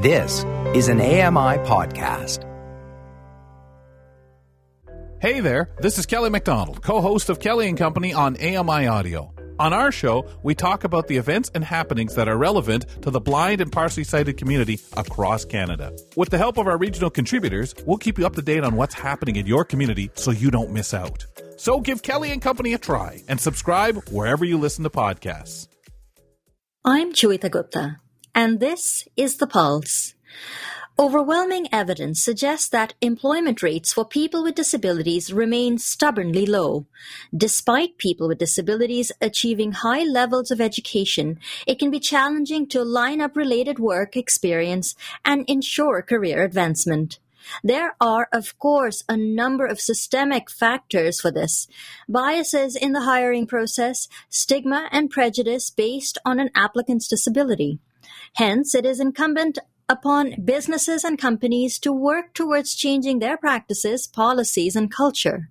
This is an AMI podcast. Hey there, this is Kelly McDonald, co host of Kelly and Company on AMI Audio. On our show, we talk about the events and happenings that are relevant to the blind and partially sighted community across Canada. With the help of our regional contributors, we'll keep you up to date on what's happening in your community so you don't miss out. So give Kelly and Company a try and subscribe wherever you listen to podcasts. I'm Joeita Gupta, and this is The Pulse. Overwhelming evidence suggests that employment rates for people with disabilities remain stubbornly low. Despite people with disabilities achieving high levels of education, it can be challenging to line up related work experience and ensure career advancement. There are, of course, a number of systemic factors for this. Biases in the hiring process, stigma and prejudice based on an applicant's disability. Hence, it is incumbent upon businesses and companies to work towards changing their practices, policies, and culture.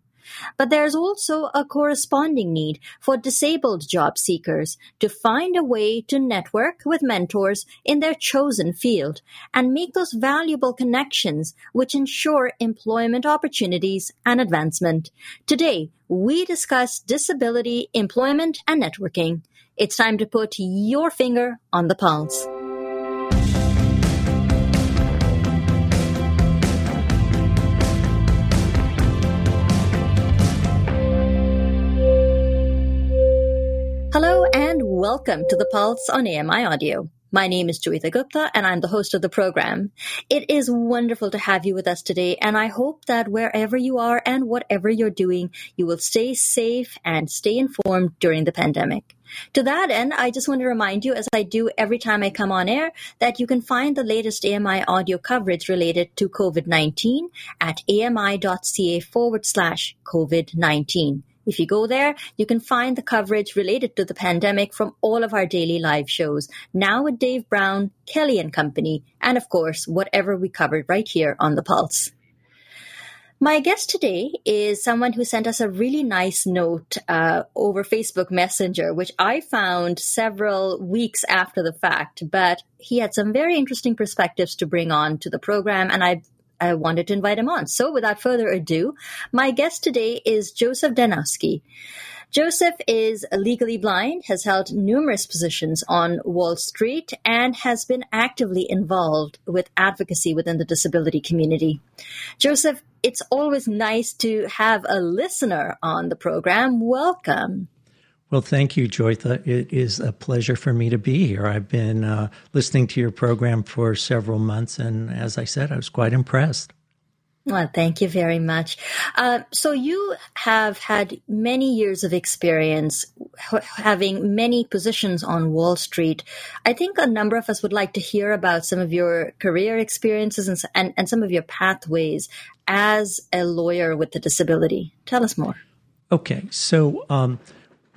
But there's also a corresponding need for disabled job seekers to find a way to network with mentors in their chosen field and make those valuable connections which ensure employment opportunities and advancement. Today, we discuss disability, employment, and networking. It's time to put your finger on the pulse. Welcome to the Pulse on AMI Audio. My name is Joeita Gupta and I'm the host of the program. It is wonderful to have you with us today and I hope that wherever you are and whatever you're doing, you will stay safe and stay informed during the pandemic. To that end, I just want to remind you, as I do every time I come on air, that you can find the latest AMI audio coverage related to COVID-19 at ami.ca forward slash COVID-19. If you go there, you can find the coverage related to the pandemic from all of our daily live shows. Now with Dave Brown, Kelly and Company, and of course, whatever we covered right here on The Pulse. My guest today is someone who sent us a really nice note uh, over Facebook Messenger, which I found several weeks after the fact, but he had some very interesting perspectives to bring on to the program, and I I wanted to invite him on. So without further ado, my guest today is Joseph Danowsky. Joseph is legally blind, has held numerous positions on Wall Street, and has been actively involved with advocacy within the disability community. Joseph, it's always nice to have a listener on the program. Welcome. Well, thank you, Joeita. It is a pleasure for me to be here. I've been uh, listening to your program for several months, and as I said, I was quite impressed. Well, thank you very much. Uh, so you have had many years of experience having many positions on Wall Street. I think a number of us would like to hear about some of your career experiences and, and, and some of your pathways as a lawyer with a disability. Tell us more. Okay. So, um,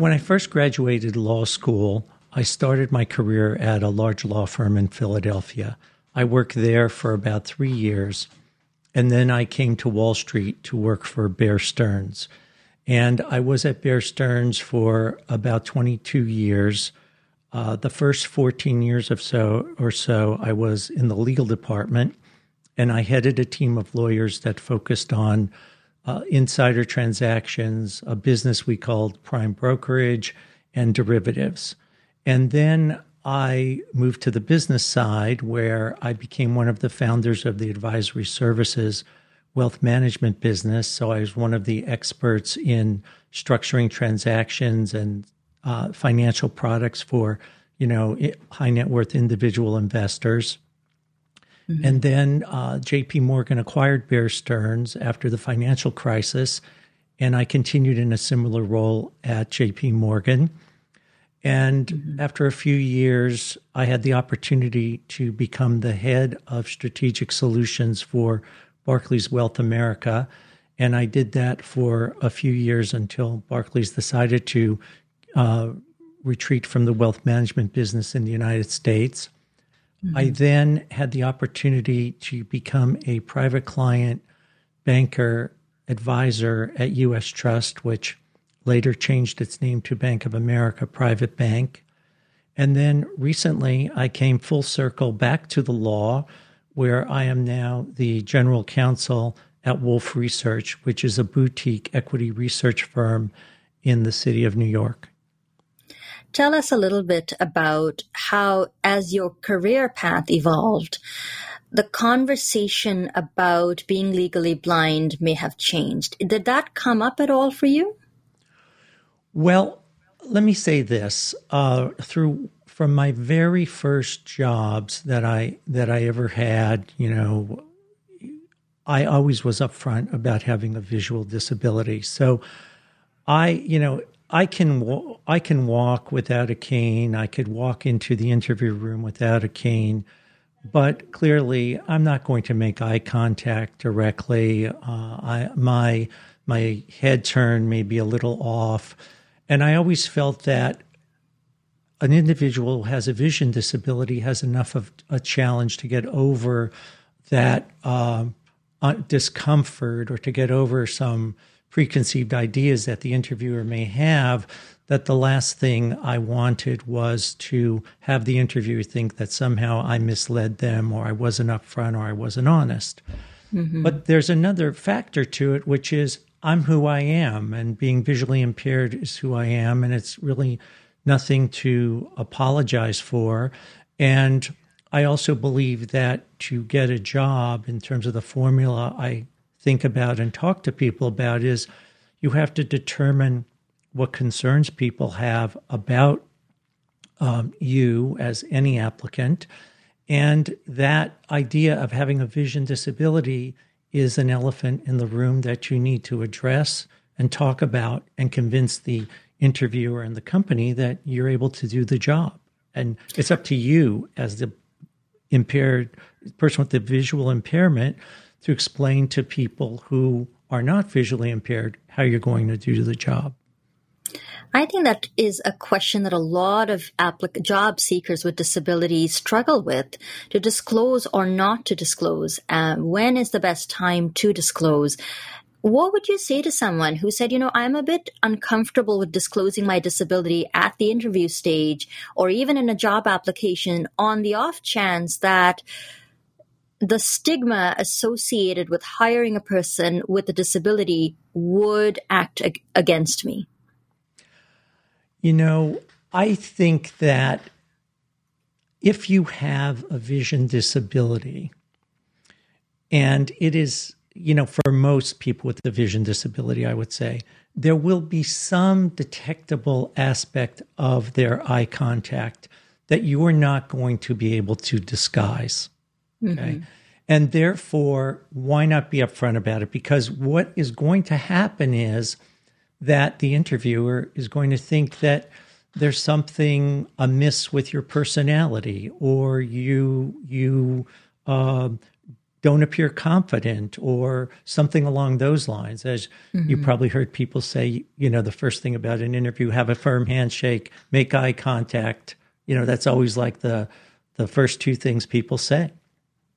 when I first graduated law school, I started my career at a large law firm in Philadelphia. I worked there for about three years, and then I came to Wall Street to work for Bear Stearns. And I was at Bear Stearns for about 22 years. Uh, the first 14 years of so or so, I was in the legal department, and I headed a team of lawyers that focused on uh, insider transactions, a business we called prime brokerage, and derivatives. And then I moved to the business side where I became one of the founders of the advisory services wealth management business. So I was one of the experts in structuring transactions and uh, financial products for, you know, high net worth individual investors. Mm-hmm. And then uh, JP Morgan acquired Bear Stearns after the financial crisis. And I continued in a similar role at JP Morgan. And mm-hmm. after a few years, I had the opportunity to become the head of strategic solutions for Barclays Wealth America. And I did that for a few years until Barclays decided to uh, retreat from the wealth management business in the United States. Mm-hmm. I then had the opportunity to become a private client banker advisor at US Trust, which later changed its name to Bank of America Private Bank. And then recently, I came full circle back to the law, where I am now the general counsel at Wolfe Research, which is a boutique equity research firm in the city of New York. Tell us a little bit about how, as your career path evolved, the conversation about being legally blind may have changed. Did that come up at all for you? Well, let me say this: uh, through from my very first jobs that I that I ever had, you know, I always was upfront about having a visual disability. So, I, you know, I can I can walk without a cane. I could walk into the interview room without a cane, but clearly I'm not going to make eye contact directly. Uh, I, my my head turn may be a little off, and I always felt that an individual who has a vision disability has enough of a challenge to get over that uh, discomfort or to get over some preconceived ideas that the interviewer may have that the last thing I wanted was to have the interviewer think that somehow I misled them or I wasn't upfront or I wasn't honest. Mm-hmm. But there's another factor to it, which is I'm who I am, and being visually impaired is who I am, and it's really nothing to apologize for. And I also believe that to get a job in terms of the formula I think about and talk to people about is you have to determine what concerns people have about um, you as any applicant. And that idea of having a vision disability is an elephant in the room that you need to address and talk about and convince the interviewer and the company that you're able to do the job. And it's up to you as the impaired person with the visual impairment to explain to people who are not visually impaired how you're going to do the job? I think that is a question that a lot of applic- job seekers with disabilities struggle with to disclose or not to disclose. When is the best time to disclose? What would you say to someone who said, you know, I'm a bit uncomfortable with disclosing my disability at the interview stage or even in a job application on the off chance that the stigma associated with hiring a person with a disability would act ag- against me? You know, I think that if you have a vision disability, and it is, you know, for most people with a vision disability, I would say, there will be some detectable aspect of their eye contact that you are not going to be able to disguise. Okay. Mm-hmm. And therefore, why not be upfront about it? Because what is going to happen is that the interviewer is going to think that there's something amiss with your personality, or you you uh, don't appear confident, or something along those lines. As mm-hmm. you probably heard people say, you know, the first thing about an interview: have a firm handshake, make eye contact. You know, that's always like the the first two things people say.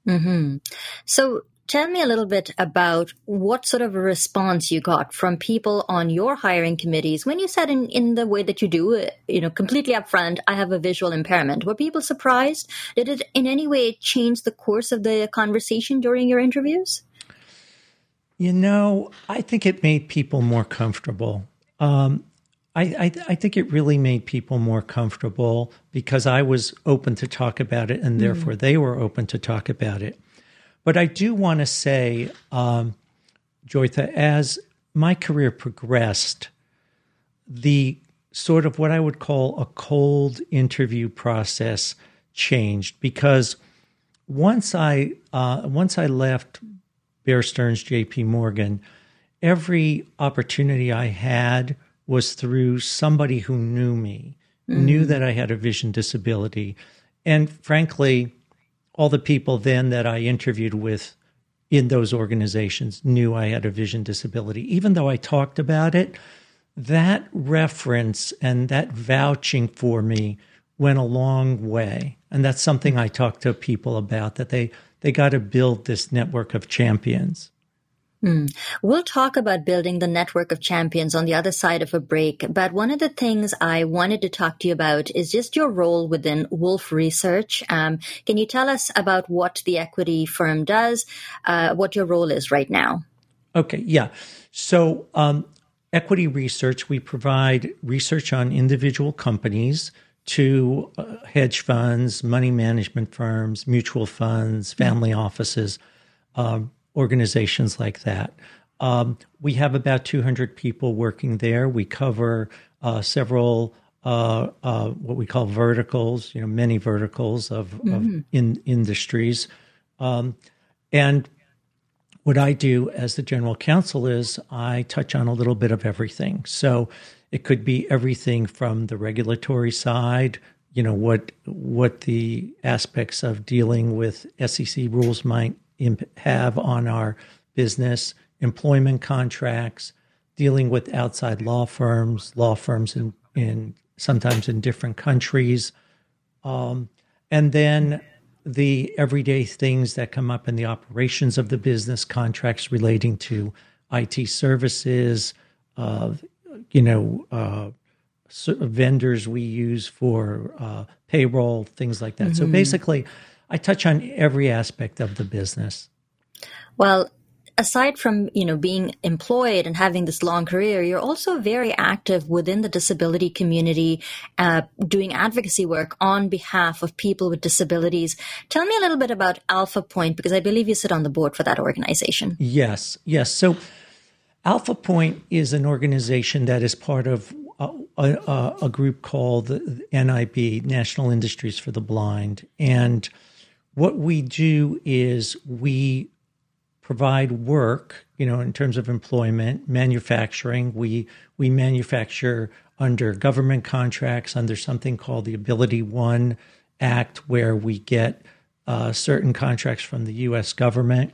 Mm-hmm. So tell me a little bit about what sort of a response you got from people on your hiring committees when you said in, in the way that you do it, you know, completely upfront, I have a visual impairment. Were people surprised? Did it in any way change the course of the conversation during your interviews? You know, I think it made people more comfortable. Um, I, I, I, think it really made people more comfortable because I was open to talk about it, and mm. therefore mm. they were open to talk about it. But I do want to say, um, Joeita, as my career progressed, the sort of what I would call a cold interview process changed because once I uh, once I left Bear Stearns J.P. Morgan, every opportunity I had was through somebody who knew me, mm-hmm. knew that I had a vision disability. And frankly, all the people then that I interviewed with in those organizations knew I had a vision disability. Even though I talked about it, that reference and that vouching for me went a long way. And that's something I talk to people about that they, they got to build this network of champions. Mm. We'll talk about building the network of champions on the other side of a break. But one of the things I wanted to talk to you about is just your role within Wolfe Research. Um, can you tell us about what the equity firm does, uh, what your role is right now? Okay, yeah. So, um, Equity Research, we provide research on individual companies to uh, hedge funds, money management firms, mutual funds, family mm-hmm. offices. Um, organizations like that. Um, we have about 200 people working there. We cover uh, several uh, uh, what we call verticals, you know, many verticals of, mm-hmm. of in industries. Um, and what I do as the general counsel is I touch on a little bit of everything. So it could be everything from the regulatory side, you know, what what the aspects of dealing with SEC rules might have on our business, employment contracts, dealing with outside law firms, law firms in, in sometimes in different countries, um, and then the everyday things that come up in the operations of the business, contracts relating to IT services, uh, you know, uh, vendors we use for uh, payroll, things like that. Mm-hmm. So basically, I touch on every aspect of the business. Well, aside from you know being employed and having this long career you're also very active within the disability community uh, doing advocacy work on behalf of people with disabilities. Tell me a little bit about Alphapointe because i believe you sit on the board for that organization. Yes yes. So Alphapointe is an organization that is part of a, a, a group called nib national industries for the blind. And what we do is we provide work, you know, in terms of employment, manufacturing. We we manufacture under government contracts under something called the AbilityOne Act, where we get uh, certain contracts from the U.S. government.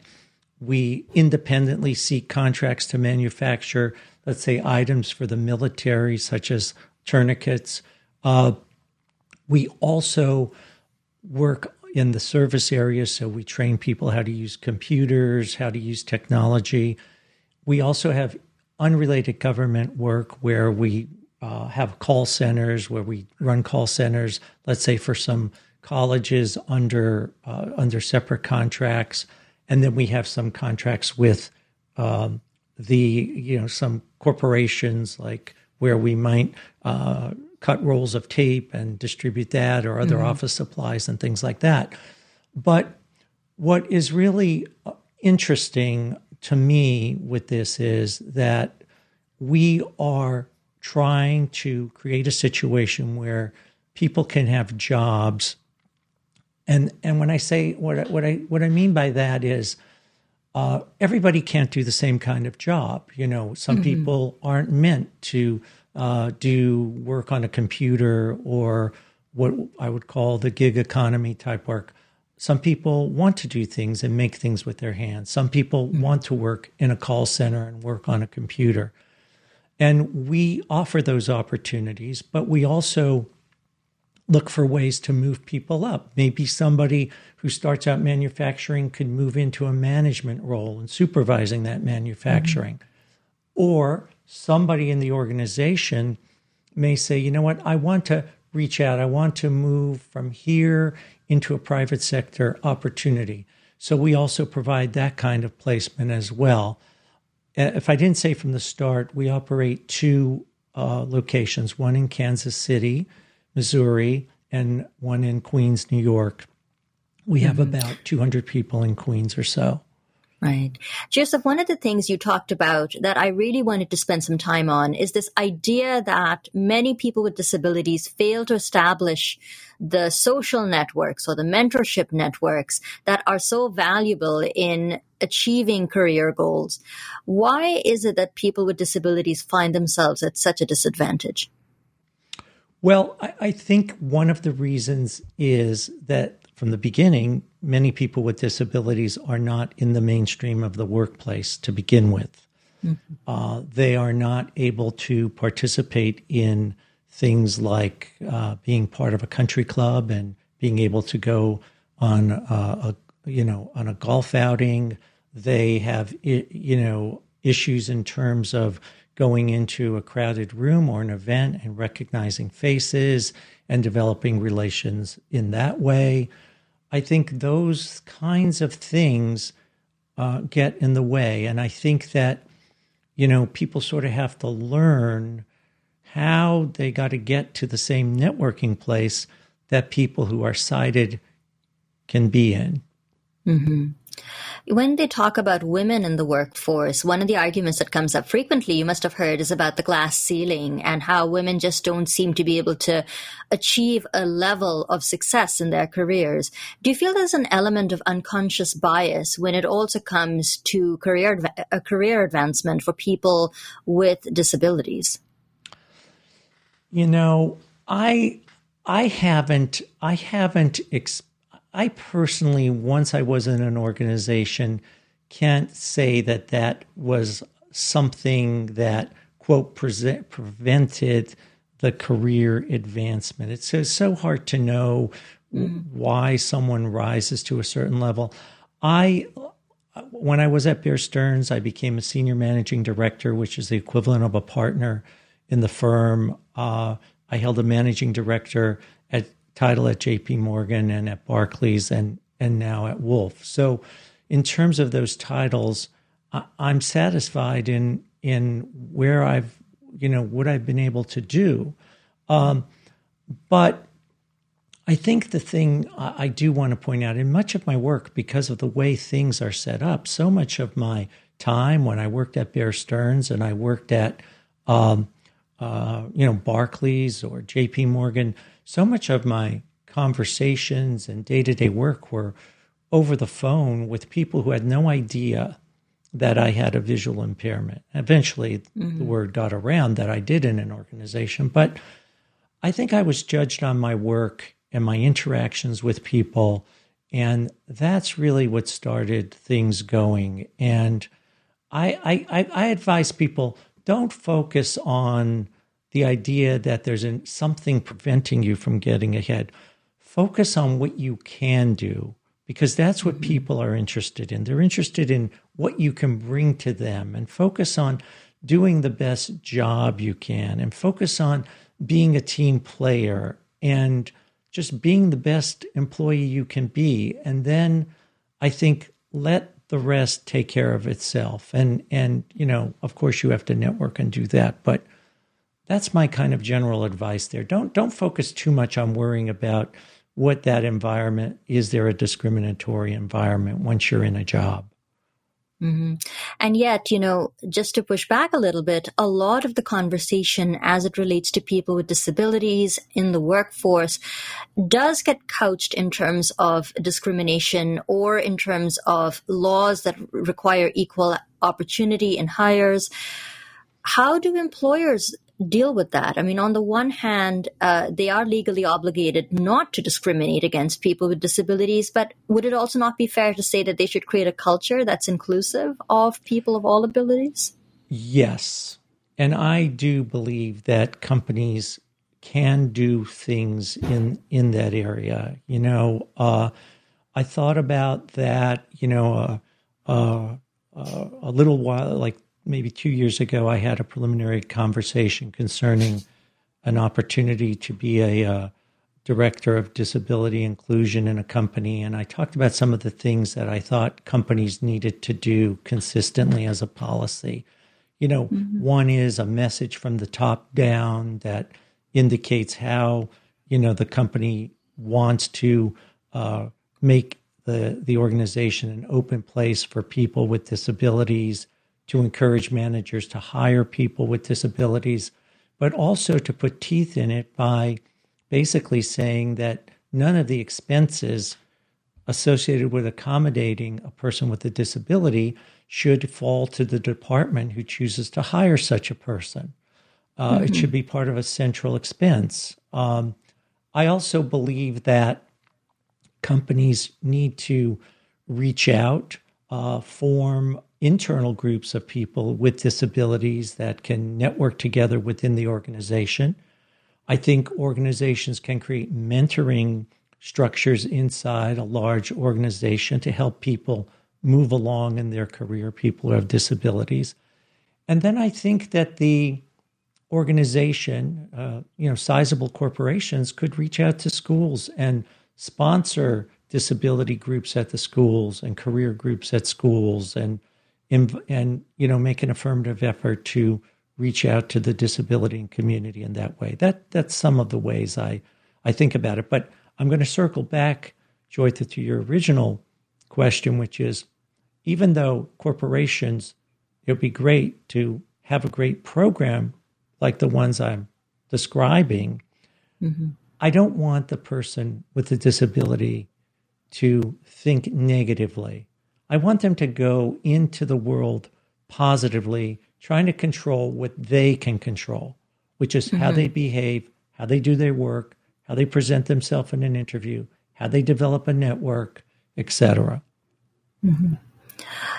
We independently seek contracts to manufacture, let's say, items for the military, such as tourniquets. Uh, we also work in the service area. So we train people how to use computers, how to use technology. We also have unrelated government work where we uh, have call centers, where we run call centers, let's say for some colleges under uh, under separate contracts, and then we have some contracts with um, the you know some corporations like where we might uh, cut rolls of tape and distribute that or other mm-hmm. office supplies and things like that. But what is really uh, interesting to me with this is that we are trying to create a situation where people can have jobs and and when I say what I, what I what I mean by that is uh, everybody can't do the same kind of job. You know, some mm-hmm. people aren't meant to uh, do work on a computer or what I would call the gig economy type work. Some people want to do things and make things with their hands. Some people mm-hmm. want to work in a call center and work on a computer. And we offer those opportunities, but we also look for ways to move people up. Maybe somebody who starts out manufacturing could move into a management role and supervising that manufacturing. Mm-hmm. Or somebody in the organization may say, you know what, I want to reach out, I want to move from here into a private sector opportunity. So we also provide that kind of placement as well. Uh, if I didn't say from the start, we operate two uh, locations one in Kansas City, Missouri, and one in Queens, New York. We have mm-hmm. about 200 people in Queens or so. Right. Joseph, one of the things you talked about that I really wanted to spend some time on is this idea that many people with disabilities fail to establish the social networks or the mentorship networks that are so valuable in achieving career goals. Why is it that people with disabilities find themselves at such a disadvantage? Well, I, I think one of the reasons is that from the beginning, many people with disabilities are not in the mainstream of the workplace to begin with. Mm-hmm. Uh, they are not able to participate in things like uh, being part of a country club and being able to go on uh, a you know on a golf outing. they have, you know, issues in terms of going into a crowded room or an event and recognizing faces and developing relations in that way. I think those kinds of things uh, get in the way. And I think that, you know, people sort of have to learn how they got to get to the same networking place that people who are sighted can be in. Mm-hmm. When they talk about women in the workforce, one of the arguments that comes up frequently, you must have heard, is about the glass ceiling and how women just don't seem to be able to achieve a level of success in their careers. Do you feel there's an element of unconscious bias when it also comes to career a uh, career advancement for people with disabilities? You know, I I haven't I haven't experienced I personally, once I was in an organization, can't say that that was something that, quote, prevented the career advancement. It's, it's so hard to know mm. why someone rises to a certain level. I, when I was at Bear Stearns, I became a senior managing director, which is the equivalent of a partner in the firm. Uh, I held a managing director at title at JP Morgan and at Barclays and and now at Wolfe. So in terms of those titles, I, am satisfied in in where I've you know what I've been able to do. Um, but I think the thing I do want to point out in much of my work, because of the way things are set up, so much of my time when I worked at Bear Stearns and I worked at, um, uh, you know, Barclays or J.P. Morgan, so much of my conversations and day to day work were over the phone with people who had no idea that I had a visual impairment. Eventually, mm-hmm. the word got around that I did in an organization, but I think I was judged on my work and my interactions with people. And that's really what started things going. And I, I, I advise people don't focus on the idea that there's an, something preventing you from getting ahead. Focus on what you can do because that's what mm-hmm. people are interested in. They're interested in what you can bring to them and focus on doing the best job you can and focus on being a team player and just being the best employee you can be. And then I think let the rest take care of itself. And and you know, of course you have to network and do that, but that's my kind of general advice there. Don't don't focus too much on worrying about what that environment is. There a discriminatory environment once you're in a job. Mm-hmm. And yet, you know, just to push back a little bit, a lot of the conversation as it relates to people with disabilities in the workforce does get couched in terms of discrimination or in terms of laws that require equal opportunity in hires. How do employers deal with that? I mean, on the one hand, uh, they are legally obligated not to discriminate against people with disabilities, but would it also not be fair to say that they should create a culture that's inclusive of people of all abilities? Yes. And I do believe that companies can do things in in that area. You know, uh, I thought about that. You know, uh, uh, uh a little while, like maybe two years ago, I had a preliminary conversation concerning an opportunity to be a uh, director of disability inclusion in a company. And I talked about some of the things that I thought companies needed to do consistently as a policy. You know, mm-hmm. one is a message from the top down that indicates how, you know, the company wants to uh, make the, the organization an open place for people with disabilities to encourage managers to hire people with disabilities, but also to put teeth in it by basically saying that none of the expenses associated with accommodating a person with a disability should fall to the department who chooses to hire such a person. Uh, mm-hmm. It should be part of a central expense. Um, I also believe that companies need to reach out, uh, form internal groups of people with disabilities that can network together within the organization. I think organizations can create mentoring structures inside a large organization to help people move along in their career, people who have disabilities. And then I think that the organization, uh, you know, sizable corporations could reach out to schools and sponsor disability groups at the schools and career groups at schools and and you know make an affirmative effort to reach out to the disability community in that way. That that's some of the ways I I think about it. But I'm going to circle back, Joeita, to your original question, which is even though corporations, it would be great to have a great program like the ones I'm describing. Mm-hmm. I don't want the person with the disability to think negatively. I want them to go into the world positively, trying to control what they can control, which is mm-hmm. how they behave, how they do their work, how they present themselves in an interview, how they develop a network, etc. Mm-hmm.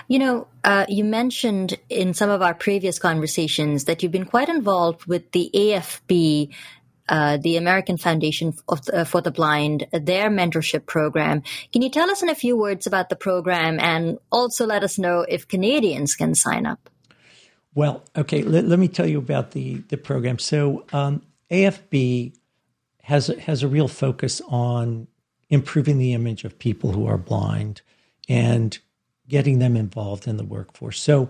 You know, uh, you mentioned in some of our previous conversations that you've been quite involved with the AFB uh, the American Foundation the, uh, for the Blind, their mentorship program. Can you tell us in a few words about the program and also let us know if Canadians can sign up? Well, okay, let, let me tell you about the, the program. So, um, AFB has, has a real focus on improving the image of people who are blind and getting them involved in the workforce. So,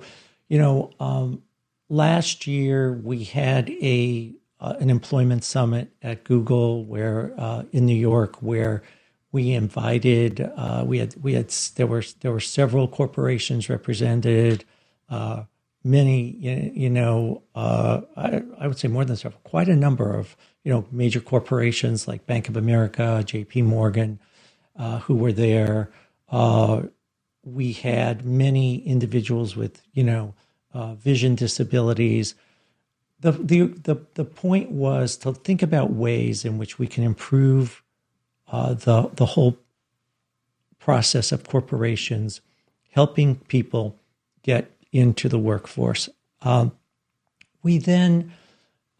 you know, um, last year we had a uh, an employment summit at Google, where uh, in New York, where we invited uh, we had we had there were there were several corporations represented, uh, many you know uh, I, I, would say more than several, quite a number of you know major corporations like Bank of America, J.P. Morgan, uh, who were there. we had many individuals with you know vision disabilities the, the, the, the point was to think about ways in which we can improve uh, the, the whole process of corporations helping people get into the workforce. Um, we then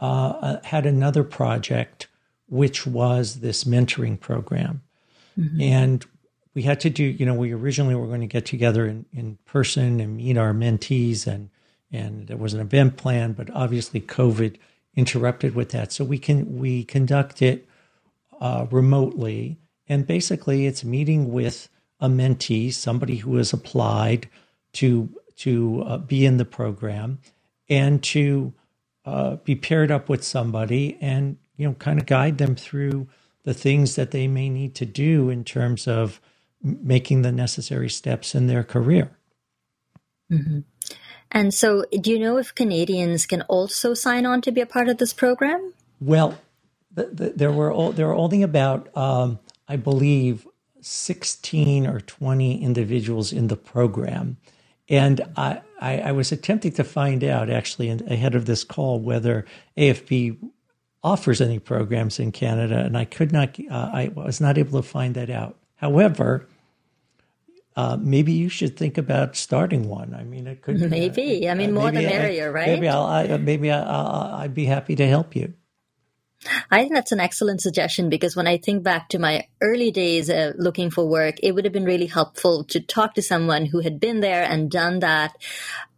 uh, uh, had another project, which was this mentoring program. Mm-hmm. And we had to do, you know, we originally were going to get together in, in person and meet our mentees and and there was an event plan, but obviously COVID interrupted with that. So we can we conduct it uh, remotely, and basically it's meeting with a mentee, somebody who has applied to to uh, be in the program, and to uh, be paired up with somebody, and you know, kind of guide them through the things that they may need to do in terms of making the necessary steps in their career. Mm-hmm. And so, do you know if Canadians can also sign on to be a part of this program? Well, the, the, there were all, there were only about, um, I believe, sixteen or twenty individuals in the program, and I, I, I was attempting to find out actually ahead of this call whether AFB offers any programs in Canada, and I could not, uh, I was not able to find that out. However, uh, maybe you should think about starting one. I mean, it could maybe. Uh, I mean, more the merrier, I, right? Maybe I'll, I, maybe I, I'd be happy to help you. I think that's an excellent suggestion because when I think back to my early days uh, looking for work, it would have been really helpful to talk to someone who had been there and done that.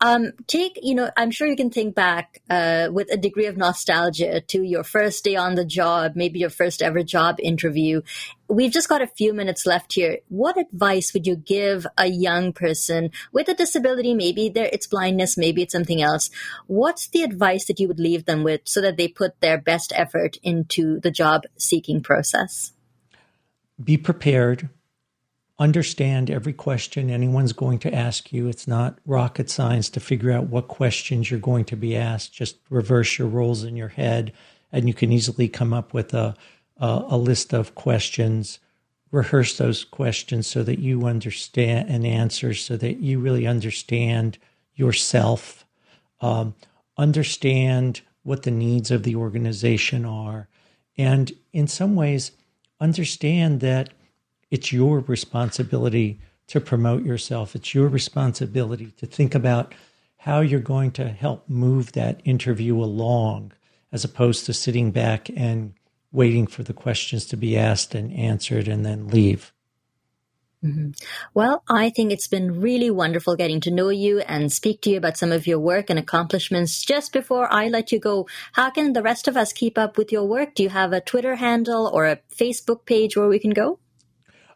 Um, take, you know, I'm sure you can think back uh, with a degree of nostalgia to your first day on the job, maybe your first ever job interview. We've just got a few minutes left here. What advice would you give a young person with a disability? Maybe there it's blindness, maybe it's something else. What's the advice that you would leave them with so that they put their best effort into the job seeking process? Be prepared understand every question anyone's going to ask you. It's not rocket science to figure out what questions you're going to be asked. Just reverse your roles in your head, and you can easily come up with a, a, a list of questions. Rehearse those questions so that you understand and answer, so that you really understand yourself. Um, understand what the needs of the organization are. And in some ways, understand that it's your responsibility to promote yourself. It's your responsibility to think about how you're going to help move that interview along as opposed to sitting back and waiting for the questions to be asked and answered and then leave. Mm-hmm. Well, I think it's been really wonderful getting to know you and speak to you about some of your work and accomplishments. Just before I let you go, how can the rest of us keep up with your work? Do you have a Twitter handle or a Facebook page where we can go?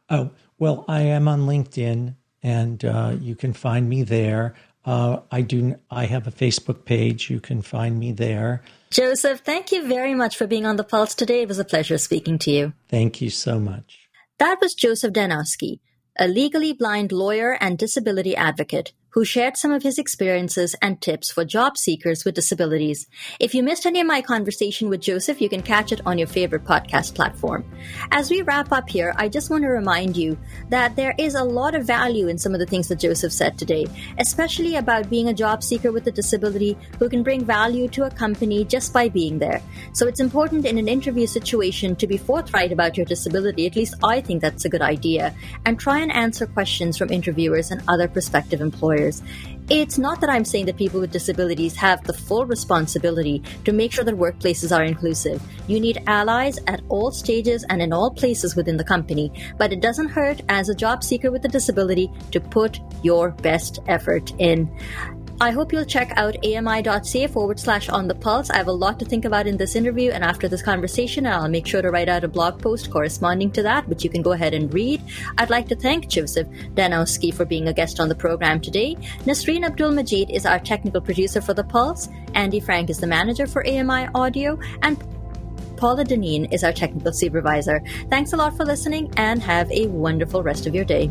Oh, well, I am on LinkedIn and uh, you can find me there. Uh, I do. I have a Facebook page. You can find me there. Joseph, thank you very much for being on the Pulse today. It was a pleasure speaking to you. Thank you so much. That was Joseph Danowsky, a legally blind lawyer and disability advocate who shared some of his experiences and tips for job seekers with disabilities. If you missed any of my conversation with Joseph, you can catch it on your favorite podcast platform. As we wrap up here, I just want to remind you that there is a lot of value in some of the things that Joseph said today, especially about being a job seeker with a disability who can bring value to a company just by being there. So it's important in an interview situation to be forthright about your disability. At least I think that's a good idea. And try and answer questions from interviewers and other prospective employers. It's not that I'm saying that people with disabilities have the full responsibility to make sure that workplaces are inclusive. You need allies at all stages and in all places within the company, but it doesn't hurt as a job seeker with a disability to put your best effort in. I hope you'll check out ami.ca forward slash on the pulse. I have a lot to think about in this interview and after this conversation, and I'll make sure to write out a blog post corresponding to that, which you can go ahead and read. I'd like to thank Joseph Danowsky for being a guest on the program today. Nasreen Abdul Majid is our technical producer for the Pulse. Andy Frank is the manager for AMI Audio, and Paula Deneen is our technical supervisor. Thanks a lot for listening and have a wonderful rest of your day.